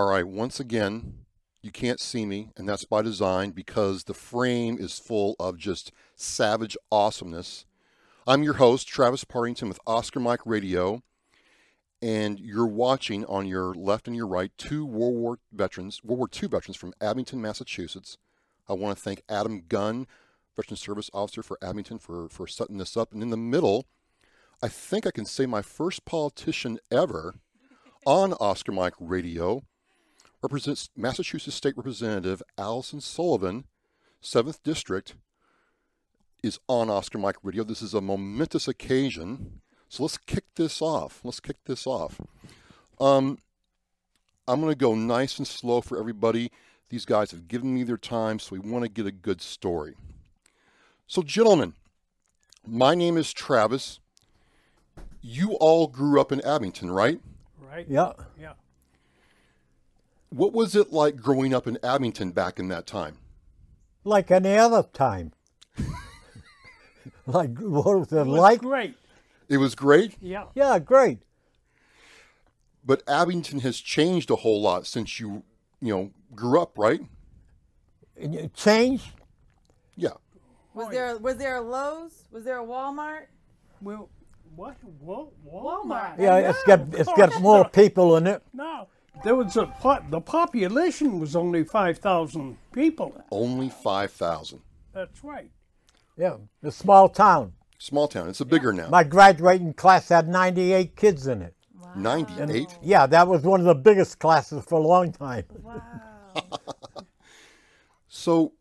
All right, once again, you can't see me, and that's by design because the frame is full of just savage awesomeness. I'm your host, Travis Partington with Oscar Mike Radio, and you're watching on your left and your right two World War veterans, World War II veterans from Abington, Massachusetts. I want to thank Adam Gunn, Veteran Service Officer for Abington, for, for setting this up. And in the middle, I think I can say my first politician ever on Oscar Mike Radio represents Massachusetts State Representative Allison Sullivan, 7th District, is on Oscar Mike Radio. This is a momentous occasion. So let's kick this off. Let's kick this off. Um, I'm going to go nice and slow for everybody. These guys have given me their time, so we want to get a good story. So, gentlemen, my name is Travis. You all grew up in Abington, right? Right? Yeah. Yeah. What was it like growing up in Abington back in that time? Like any other time. like, what was it It was like? great. It was great, Yeah. Yeah, great. but Abington has changed a whole lot since you, you know, grew up, right? And you Change? Yeah. Was oh, there was there a Lowe's? Was there a Walmart? Well, what? Wal- Walmart. Walmart? Yeah, it's got it's got more people in it. No, there was a po- the population was only five thousand people. Only 5,000. That's right. Yeah, a small town. Small town. It's a bigger now. My graduating class had 98 kids in it. 98. Yeah, that was one of the biggest classes for a long time. Wow. So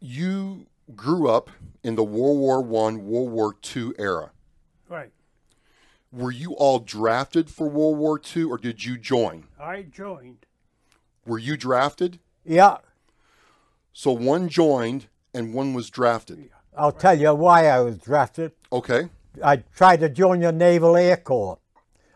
you grew up in the World War One, World War Two era. Right. Were you all drafted for World War II or did you join? I joined. Were you drafted? Yeah, So one joined and one was drafted. I'll tell you why I was drafted. Okay. I tried to join the Naval Air Corps.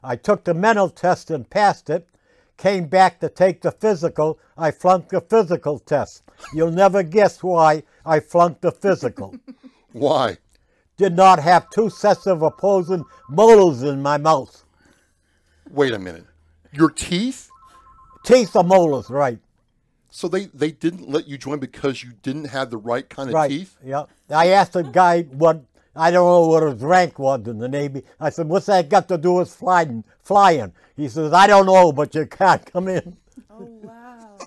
I took the mental test and passed it. Came back to take the physical. I flunked the physical test. You'll never guess why I flunked the physical. Why? Did not have two sets of opposing molars in my mouth. Wait a minute. Your teeth? Teeth are molars, right? So they, they didn't let you join because you didn't have the right kind of Right. teeth? Yeah. I asked the guy what I don't know what his rank was in the Navy. I said, "What's that got to do with flying?" Flying. He says, "I don't know, but you can't come in. Oh wow.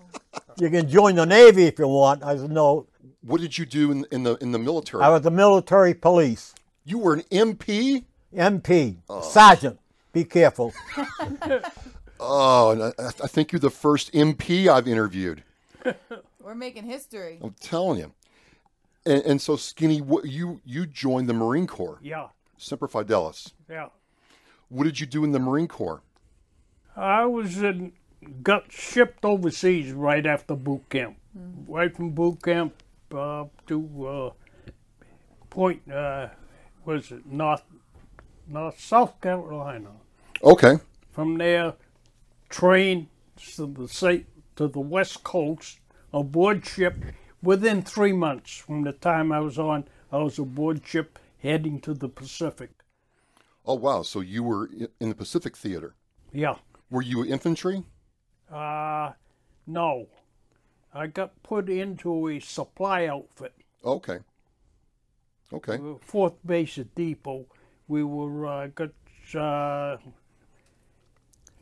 You can join the Navy if you want." I said, "No, What did you do in, in the in the military? I was the military police, you were an MP? MP, oh. sergeant. Be careful." Oh, and I, I think you're the first MP I've interviewed. We're making history. I'm telling you. And, and so, Skinny, what, you you joined the Marine Corps, Yeah. Semper Fidelis. Yeah. What did you do in the Marine Corps? I was in, got shipped overseas right after boot camp. Hmm. Right from boot camp uh, to uh, Point, uh, was it North, North South Carolina. Okay. From there, train to the sa- to the west coast aboard ship. Within three months from the time I was on, I was aboard ship heading to the Pacific. Oh wow! So you were in the Pacific Theater. Yeah. Were you infantry? Uh, no. I got put into a supply outfit. Okay. Okay. Uh, Fourth base at Depot. We were uh, got uh,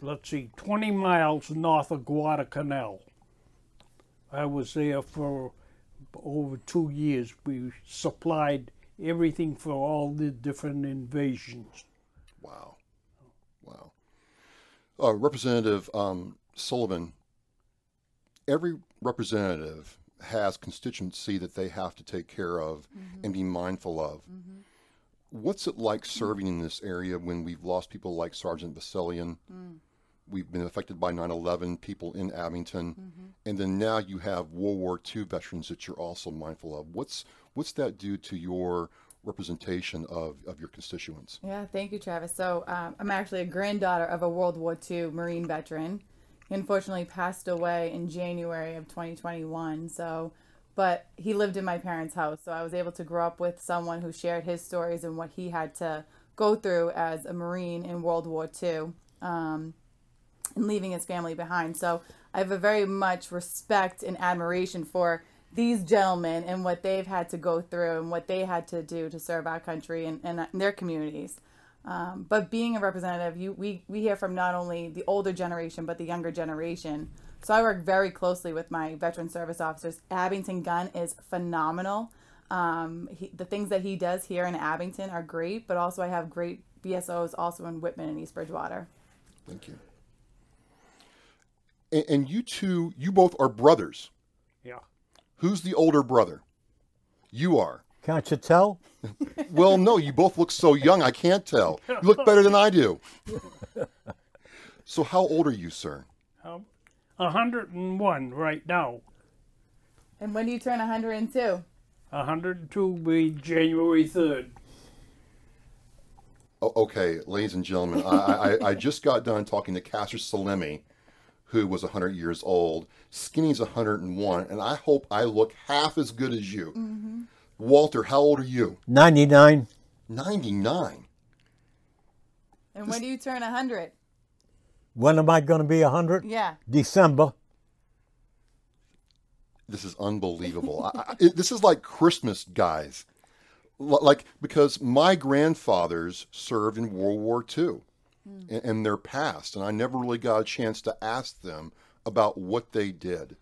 let's see, 20 miles north of Guadalcanal. I was there for over two years. We supplied everything for all the different invasions. Wow. Wow. Uh, Representative um, Sullivan, every representative has constituency that they have to take care of and be mindful of. What's it like serving in this area when we've lost people like Sergeant Basilian? We've been affected by 9 11, people in Abington, and then now you have World War II veterans that you're also mindful of. What's, what's that do to your representation of, of your constituents? Yeah, thank you, Travis. So um, I'm actually a granddaughter of a World War II Marine veteran. Unfortunately passed away in January of 2021. So, but he lived in my parents' house, so I was able to grow up with someone who shared his stories and what he had to go through as a Marine in World War II. Um, and leaving his family behind. So I have a very much respect and admiration for these gentlemen and what they've had to go through and what they had to do to serve our country and, and their communities. Um, but being a representative, you we, we hear from not only the older generation but the younger generation. So I work very closely with my veteran service officers. Abington Gunn is phenomenal. Um, he, the things that he does here in Abington are great, but also I have great VSOs also in Whitman and East Bridgewater. Thank you. And, and you two, you both are brothers. Yeah. Who's the older brother? You are. Can't you tell? Well, no, you both look so young, I can't tell. You look better than I do. So, how old are you, sir? Um, 101 right now. And when do you turn 102? 102 will be January 3rd. O- okay, ladies and gentlemen, I, I, I just got done talking to Caster Salemi, who was 100 years old. Skinny's 101, and I hope I look half as good as you. Walter, how old are you? 99. 99. And when do you turn 100? When am I going to be 100? Yeah. December. This is unbelievable. I, I, it, this is like Christmas, guys. L- like because my grandfathers served in World War II, hmm. and, and they're past, and I never really got a chance to ask them about what they did.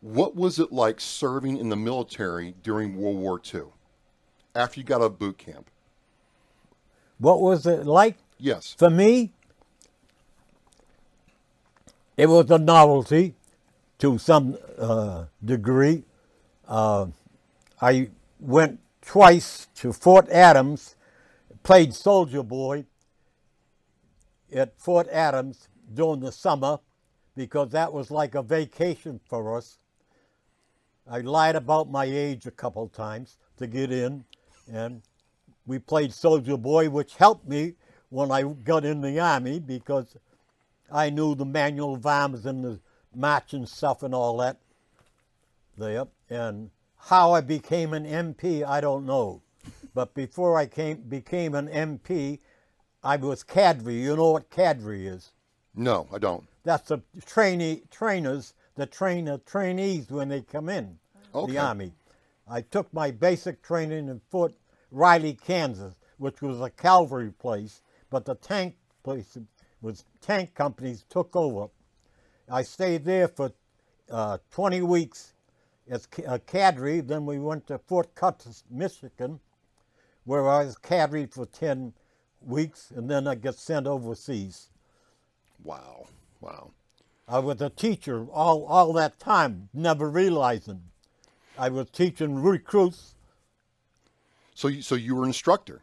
What was it like serving in the military during World War II? After you got out of boot camp? What was it like? Yes. For me, it was a novelty to some uh, degree. Uh, I went twice to Fort Adams, played soldier boy at Fort Adams during the summer because that was like a vacation for us. I lied about my age a couple times to get in, and we played soldier boy, which helped me when I got in the army because I knew the manual of arms and the marching stuff and all that there. And how I became an MP, I don't know. But before I came became an MP, I was cadre. You know what cadre is? No, I don't. That's the trainee trainers that train the trainees when they come in Okay. the army. I took my basic training in Fort Riley, Kansas, which was a cavalry place, but the tank place was tank companies took over. I stayed there for uh, 20 weeks as a cadre. Then we went to Fort Custer, Michigan, where I was cadre for 10 weeks, and then I got sent overseas. Wow. Wow. I was a teacher all, all that time, never realizing. I was teaching recruits. So, you, so you were an instructor.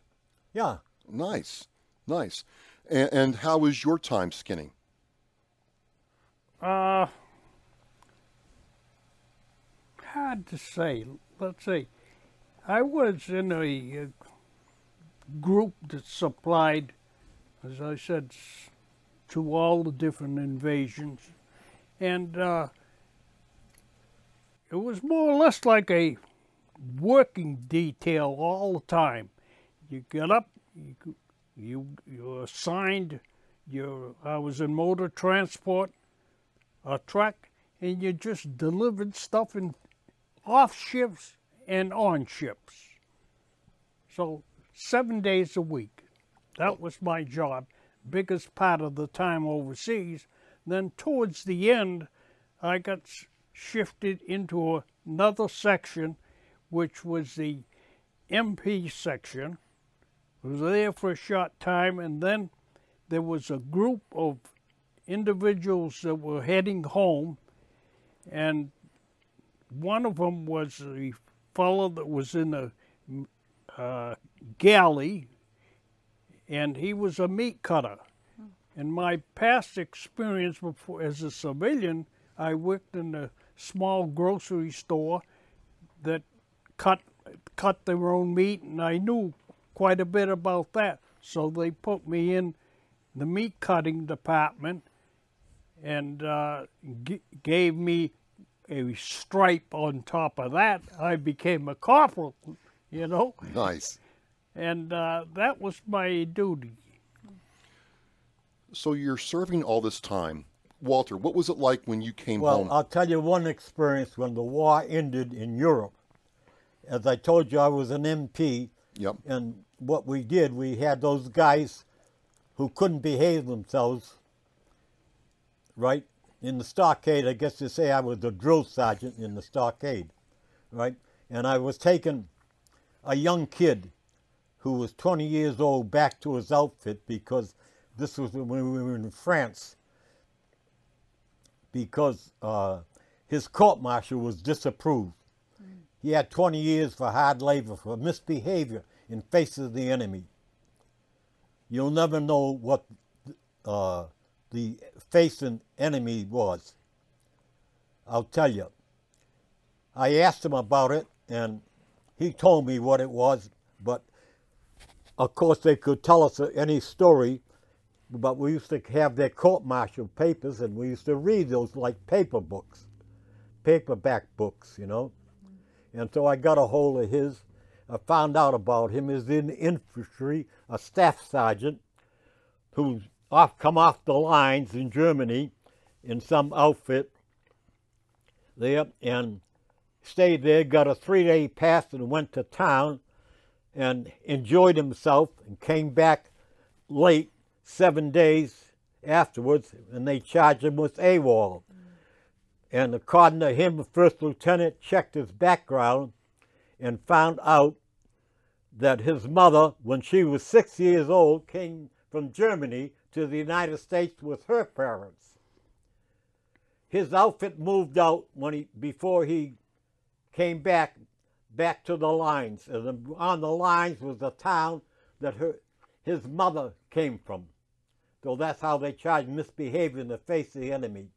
Yeah, Nice. Nice. And, and how was your time Skinny? Uh, hard to say. Let's see. I was in a, uh group that supplied, as I said, to all the different invasions, and uh, it was more or less like a working detail all the time. You get up, you you you're assigned. your I was in motor transport a truck and you just delivered stuff in off shifts and on ships. So seven days a week. That was my job, biggest part of the time overseas. Then towards the end, I got shifted into another section, which was the MP section. was there for a short time, and then there was a group of individuals that were heading home, and one of them was the fellow that was in the uh, galley, and he was a meat cutter. In my past experience before as a civilian, I worked in a small grocery store that cut cut their own meat, and I knew quite a bit about that. So they put me in the meat cutting department and uh, g- gave me a stripe on top of that. I became a corporal, you know, Nice. and uh, that was my duty. So you're serving all this time. Walter, what was it like when you came Well, home? I'll tell you one experience when the war ended in Europe. As I told you, I was an MP, yep. and what we did, we had those guys who couldn't behave themselves, right? In the stockade, I guess you say I was a drill sergeant in the stockade, right? And I was taking a young kid who was 20 years old back to his outfit because this was when we were in France because uh, his court martial was disapproved. He had 20 years for hard labor for misbehavior in face of the enemy. You'll never know what uh, the facing enemy was. I'll tell you. I asked him about it, and he told me what it was, but of course they could tell us any story but we used to have their court martial papers and we used to read those like paper books, paperback books, you know. And so I got a hold of his. I found out about him. He's in infantry, a staff sergeant who's off come off the lines in Germany in some outfit there and stayed there, got a three day pass and went to town and enjoyed himself and came back late seven days afterwards, and they charged him with AWOL. And according to him, the first lieutenant checked his background and found out that his mother, when she was six years old, came from Germany to the United States with her parents. His outfit moved out when he before he came back back to the lines, and on the lines was the town that her his mother came from. So that's how they charge misbehavior in the face of the enemy.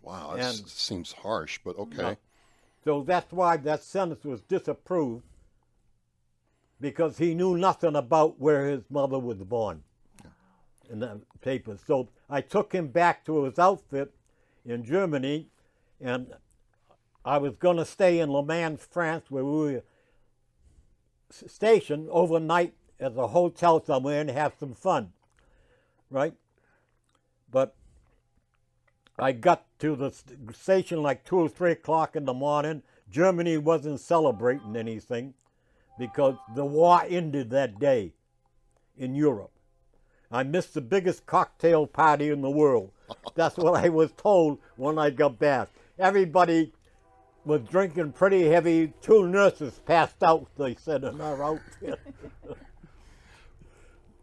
Wow, that and- seems harsh, but okay. No. So that's why that sentence was disapproved because he knew nothing about where his mother was born in the papers. So I took him back to his outfit in Germany and I was going to stay in Le Mans, France, where we were stationed overnight at a hotel somewhere and have some fun, right? But I got to the station like two or three o'clock in the morning. Germany wasn't celebrating anything because the war ended that day in Europe. I missed the biggest cocktail party in the world. That's what I was told when I got back. Everybody was drinking pretty heavy. Two nurses passed out, they said, in our outfit.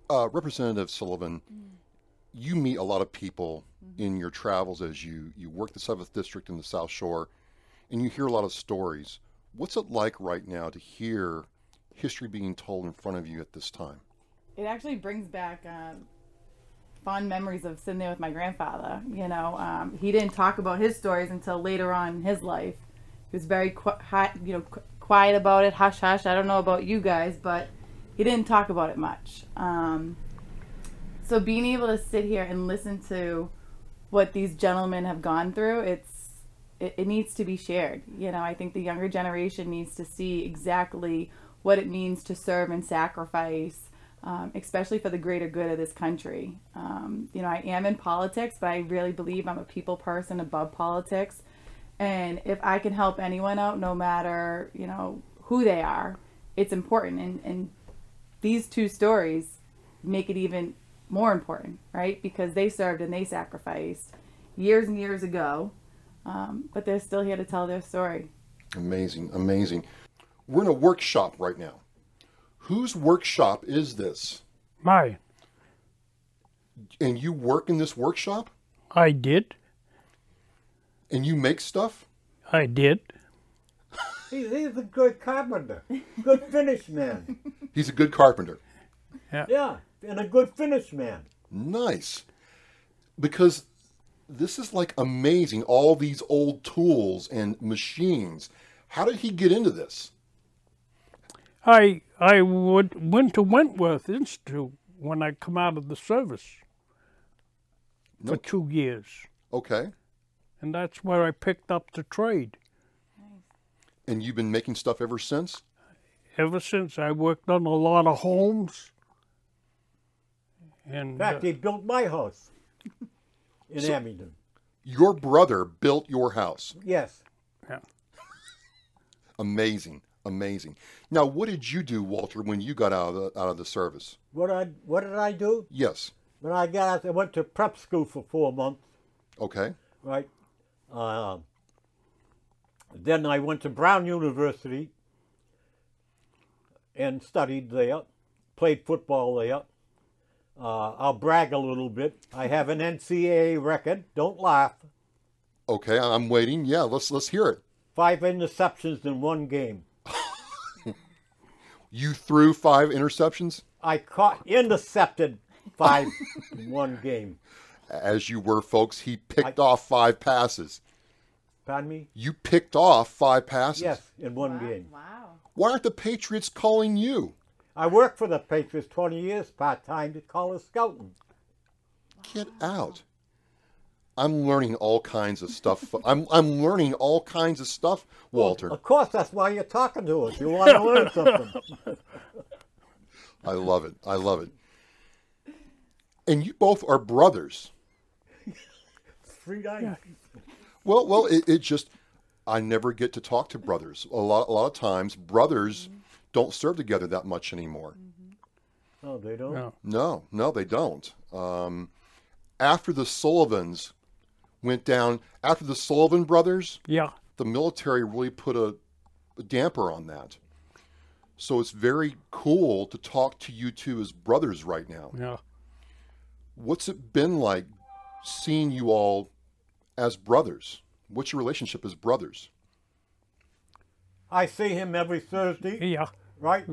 Uh, Representative Sullivan, you meet a lot of people in your travels as you, you work the 7th District in the South Shore, and you hear a lot of stories. What's it like right now to hear history being told in front of you at this time? it actually brings back um, fond memories of sitting there with my grandfather. You know, um, he didn't talk about his stories until later on in his life. He was very qu- hi- you know qu- quiet about it, hush hush. I don't know about you guys, but he didn't talk about it much. Um, so being able to sit here and listen to what these gentlemen have gone through, it's it, it needs to be shared. You know, I think the younger generation needs to see exactly what it means to serve and sacrifice, um, especially for the greater good of this country. Um, you know, I am in politics, but I really believe I'm a people person above politics. And if I can help anyone out, no matter you know who they are, it's important. And, and these two stories make it even more important, right? Because they served and they sacrificed years and years ago, um, but they're still here to tell their story. Amazing, amazing. We're in a workshop right now. Whose workshop is this? Mine. And you work in this workshop? I did. And you make stuff? I did. He's, he's a good carpenter, good finish man. He's a good carpenter. Yeah, and a good finish man. Nice. Because this is like amazing, all these old tools and machines. How did he get into this? I I would went to Wentworth Institute when I come out of the service for two years, Okay. and that's where I picked up the trade. And you've been making stuff ever since? Ever since I worked on a lot of homes, And In fact, uh, he built my house in Abington. Your brother built your house. Yes. yeah. Amazing, amazing. Now, what did you do, Walter, when you got out of the, out of the service? What I what did I do? Yes. When I got out, I went to prep school for four months. Okay. right? Uh, then I went to Brown University and studied there, played football there. Uh, I'll brag a little bit. I have an NCAA record. Don't laugh. Okay, I'm waiting. Yeah, let's let's hear it. Five interceptions in one game. You threw five interceptions I caught intercepted five in one game. as you were, folks. He picked off five passes. Pardon me? You picked off five passes. Yes, in one game. Wow. Why aren't the Patriots calling you? I worked for the Patriots 20 years part time to college scouting. Get out. I'm learning all kinds of stuff. I'm I'm learning all kinds of stuff, Walter. Of course, that's why you're talking to us. You want to learn something. I love it. I love it. And you both are brothers. Three nights. Well, well, it, it just I never get to talk to brothers. A lot, a lot of times, brothers don't serve together that much anymore. Oh, they don't? No. No, no, they don't. Um, after the Sullivans went down, after the Sullivan brothers, Yeah. the military really put a, a damper on that. So it's very cool to talk to you two as brothers right now. Yeah. What's it been like seeing you all as brothers? What's your relationship as brothers? I see him every Thursday, Yeah. Right?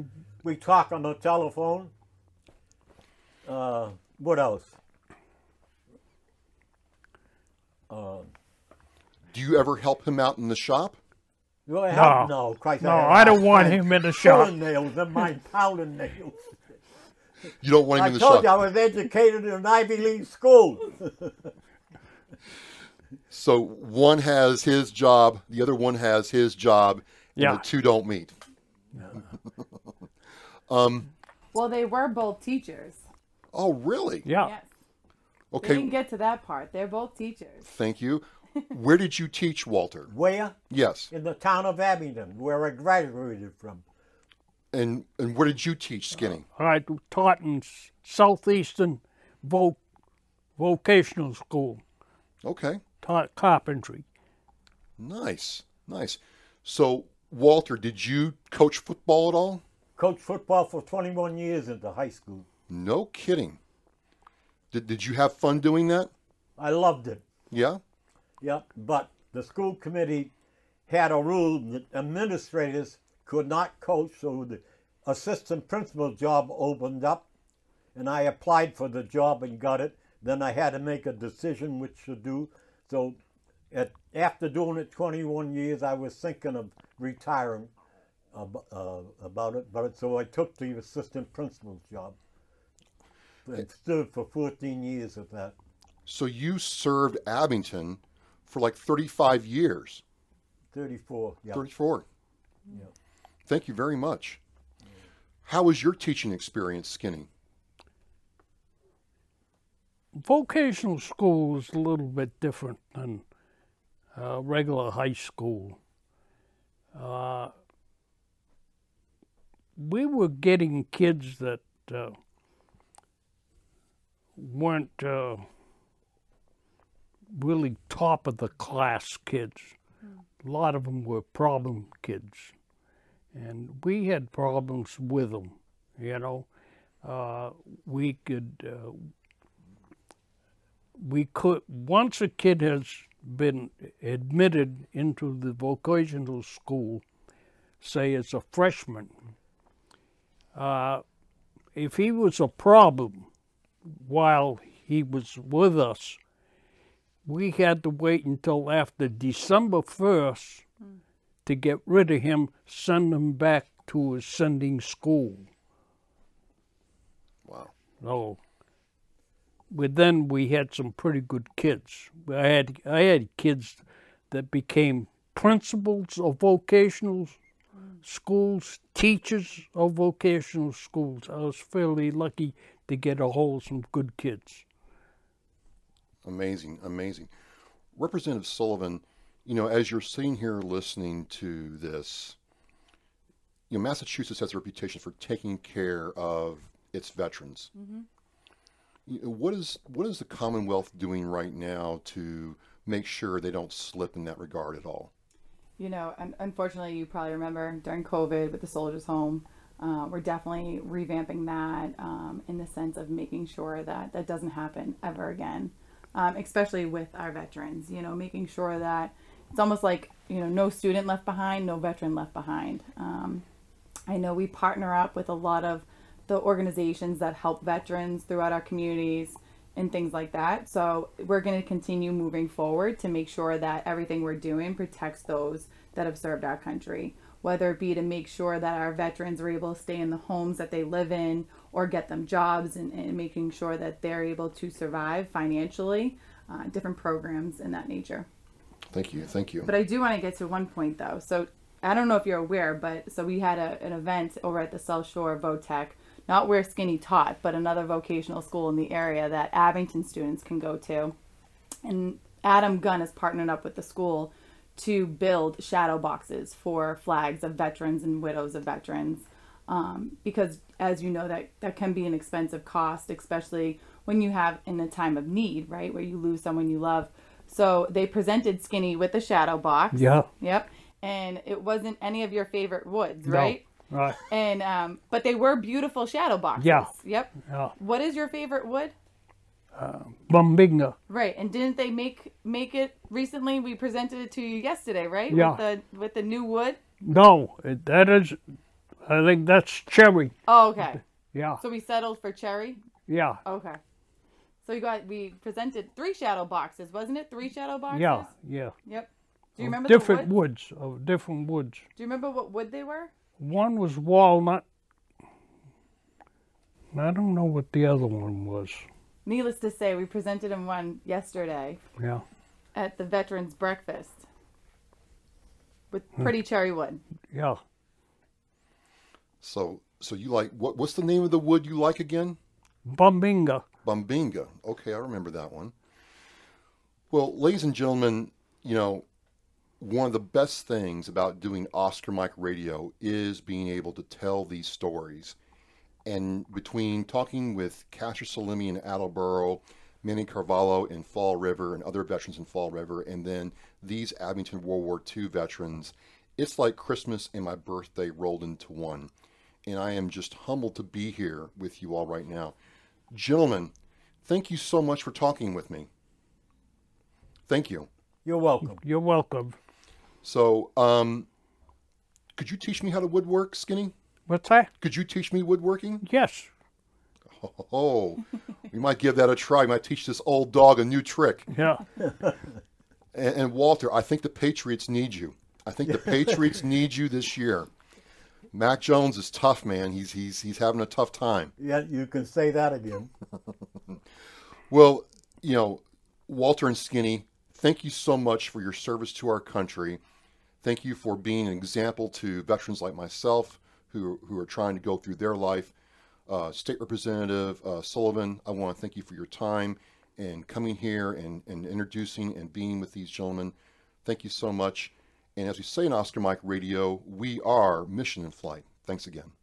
We talk on the telephone. Uh, what else? Uh, Do you ever help him out in the shop? do I have, no, Christ, No, have I don't want him in the shop. nails. They're mine pounding nails. You don't want him I in the shop. I told you I was educated in an Ivy League school. So one has his job, the other one has his job, and Yeah. the two don't meet. Um, well, they were both teachers. Oh, really? Yeah. Yes. They Okay, didn't get to that part. They're both teachers. thank you. Where did you teach, Walter? Where? Yes. In the town of Abington, where I graduated from. And and where did you teach, Skinny? I taught in Southeastern vo- Vocational School, Okay, taught carpentry. nice, nice. So, Walter, did you coach football at all? Coached football for 21 years into high school. No kidding. Did, did you have fun doing that? I loved it. Yeah? Yep, but the school committee had a rule that administrators could not coach, so the assistant principal job opened up, and I applied for the job and got it. Then I had to make a decision which to do. So, at, after doing it 21 years, I was thinking of retiring about it, but so I took the assistant principal's job. And stood for 14 years at that. So you served Abington for like 35 years. 34, yeah. 34. Yeah. Thank you very much. How was your teaching experience, Skinny? Vocational school is a little bit different than uh, regular high school. Uh, we were getting kids that uh, weren't uh, really top of the class kids. A lot of them were problem kids, and we had problems with them. You know, uh, we could uh, we could once a kid has been admitted into the vocational school, say as a freshman, uh, if he was a problem while he was with us, we had to wait until after December 1st to get rid of him, send him back to his sending school. Wow. So, but then we had some pretty good kids. I had I had kids that became principals of vocational schools, teachers of vocational schools. I was fairly lucky to get a hold of some good kids. Amazing, amazing. Representative Sullivan, you know, as you're sitting here listening to this, you know, Massachusetts has a reputation for taking care of its veterans. Mm-hmm. You know, What is what is the Commonwealth doing right now to make sure they don't slip in that regard at all? You know, un- unfortunately, you probably remember during COVID with the Soldiers Home, uh, we're definitely revamping that um, in the sense of making sure that that doesn't happen ever again, um, especially with our veterans. You know, making sure that it's almost like you know, no student left behind, no veteran left behind. Um, I know we partner up with a lot of the organizations that help veterans throughout our communities and things like that. So we're going to continue moving forward to make sure that everything we're doing protects those that have served our country, whether it be to make sure that our veterans are able to stay in the homes that they live in or get them jobs and, and making sure that they're able to survive financially, uh, different programs in that nature. Thank you, thank you. But I do want to get to one point though. So I don't know if you're aware, but so we had a, an event over at the South Shore Votech, not where Skinny taught, but another vocational school in the area that Abington students can go to. And Adam Gunn has partnered up with the school to build shadow boxes for flags of veterans and widows of veterans. Um, because as you know, that, that can be an expensive cost, especially when you have in a time of need, right? Where you lose someone you love. So they presented Skinny with a shadow box. Yeah. Yep. And it wasn't any of your favorite woods, right? Right. And um, but they were beautiful shadow boxes. Yeah. Yep. Yeah. What is your favorite wood? Bubinga. Right. And didn't they make make it recently? We presented it to you yesterday, right? Yeah. With the with the new wood. No, it, that is, I think that's cherry. Oh, okay. Yeah. so we settled for cherry. Yeah. Okay. So we got we presented three shadow boxes, wasn't it? Three shadow boxes. Yeah. Yeah. Yep. Do you remember different the wood? woods of different woods. Do you remember what wood they were? One was walnut. I don't know what the other one was. Needless to say, we presented him one yesterday Yeah. at the Veterans Breakfast with Hmm. pretty cherry wood. Yeah. So, so you like what? What's the name of the wood you like again? Bubinga. Bubinga. Okay, I remember that one. Well, ladies and gentlemen, you know, one of the best things about doing Oscar Mike Radio is being able to tell these stories. And between talking with Castor Salimi in Attleboro, Manny Carvalho in Fall River, and other veterans in Fall River, and then these Abington World War II veterans, it's like Christmas and my birthday rolled into one. And I am just humbled to be here with you all right now. Gentlemen, thank you so much for talking with me. Thank you. You're welcome. You're welcome. So, um, could you teach me how to woodwork, Skinny? What's that? Could you teach me woodworking? Yes. Oh, we might give that a try. We might teach this old dog a new trick. Yeah. And, and Walter, I think the Patriots need you. I think the Patriots need you this year. Mac Jones is tough, man. He's he's he's having a tough time. Yeah, you can say that again. Well, you know, Walter and Skinny, thank you so much for your service to our country. Thank you for being an example to veterans like myself who, who are trying to go through their life. Uh, State Representative uh, Sullivan, I want to thank you for your time and coming here and, and introducing and being with these gentlemen. Thank you so much. And as we say in Oscar Mike Radio, we are mission in flight. Thanks again.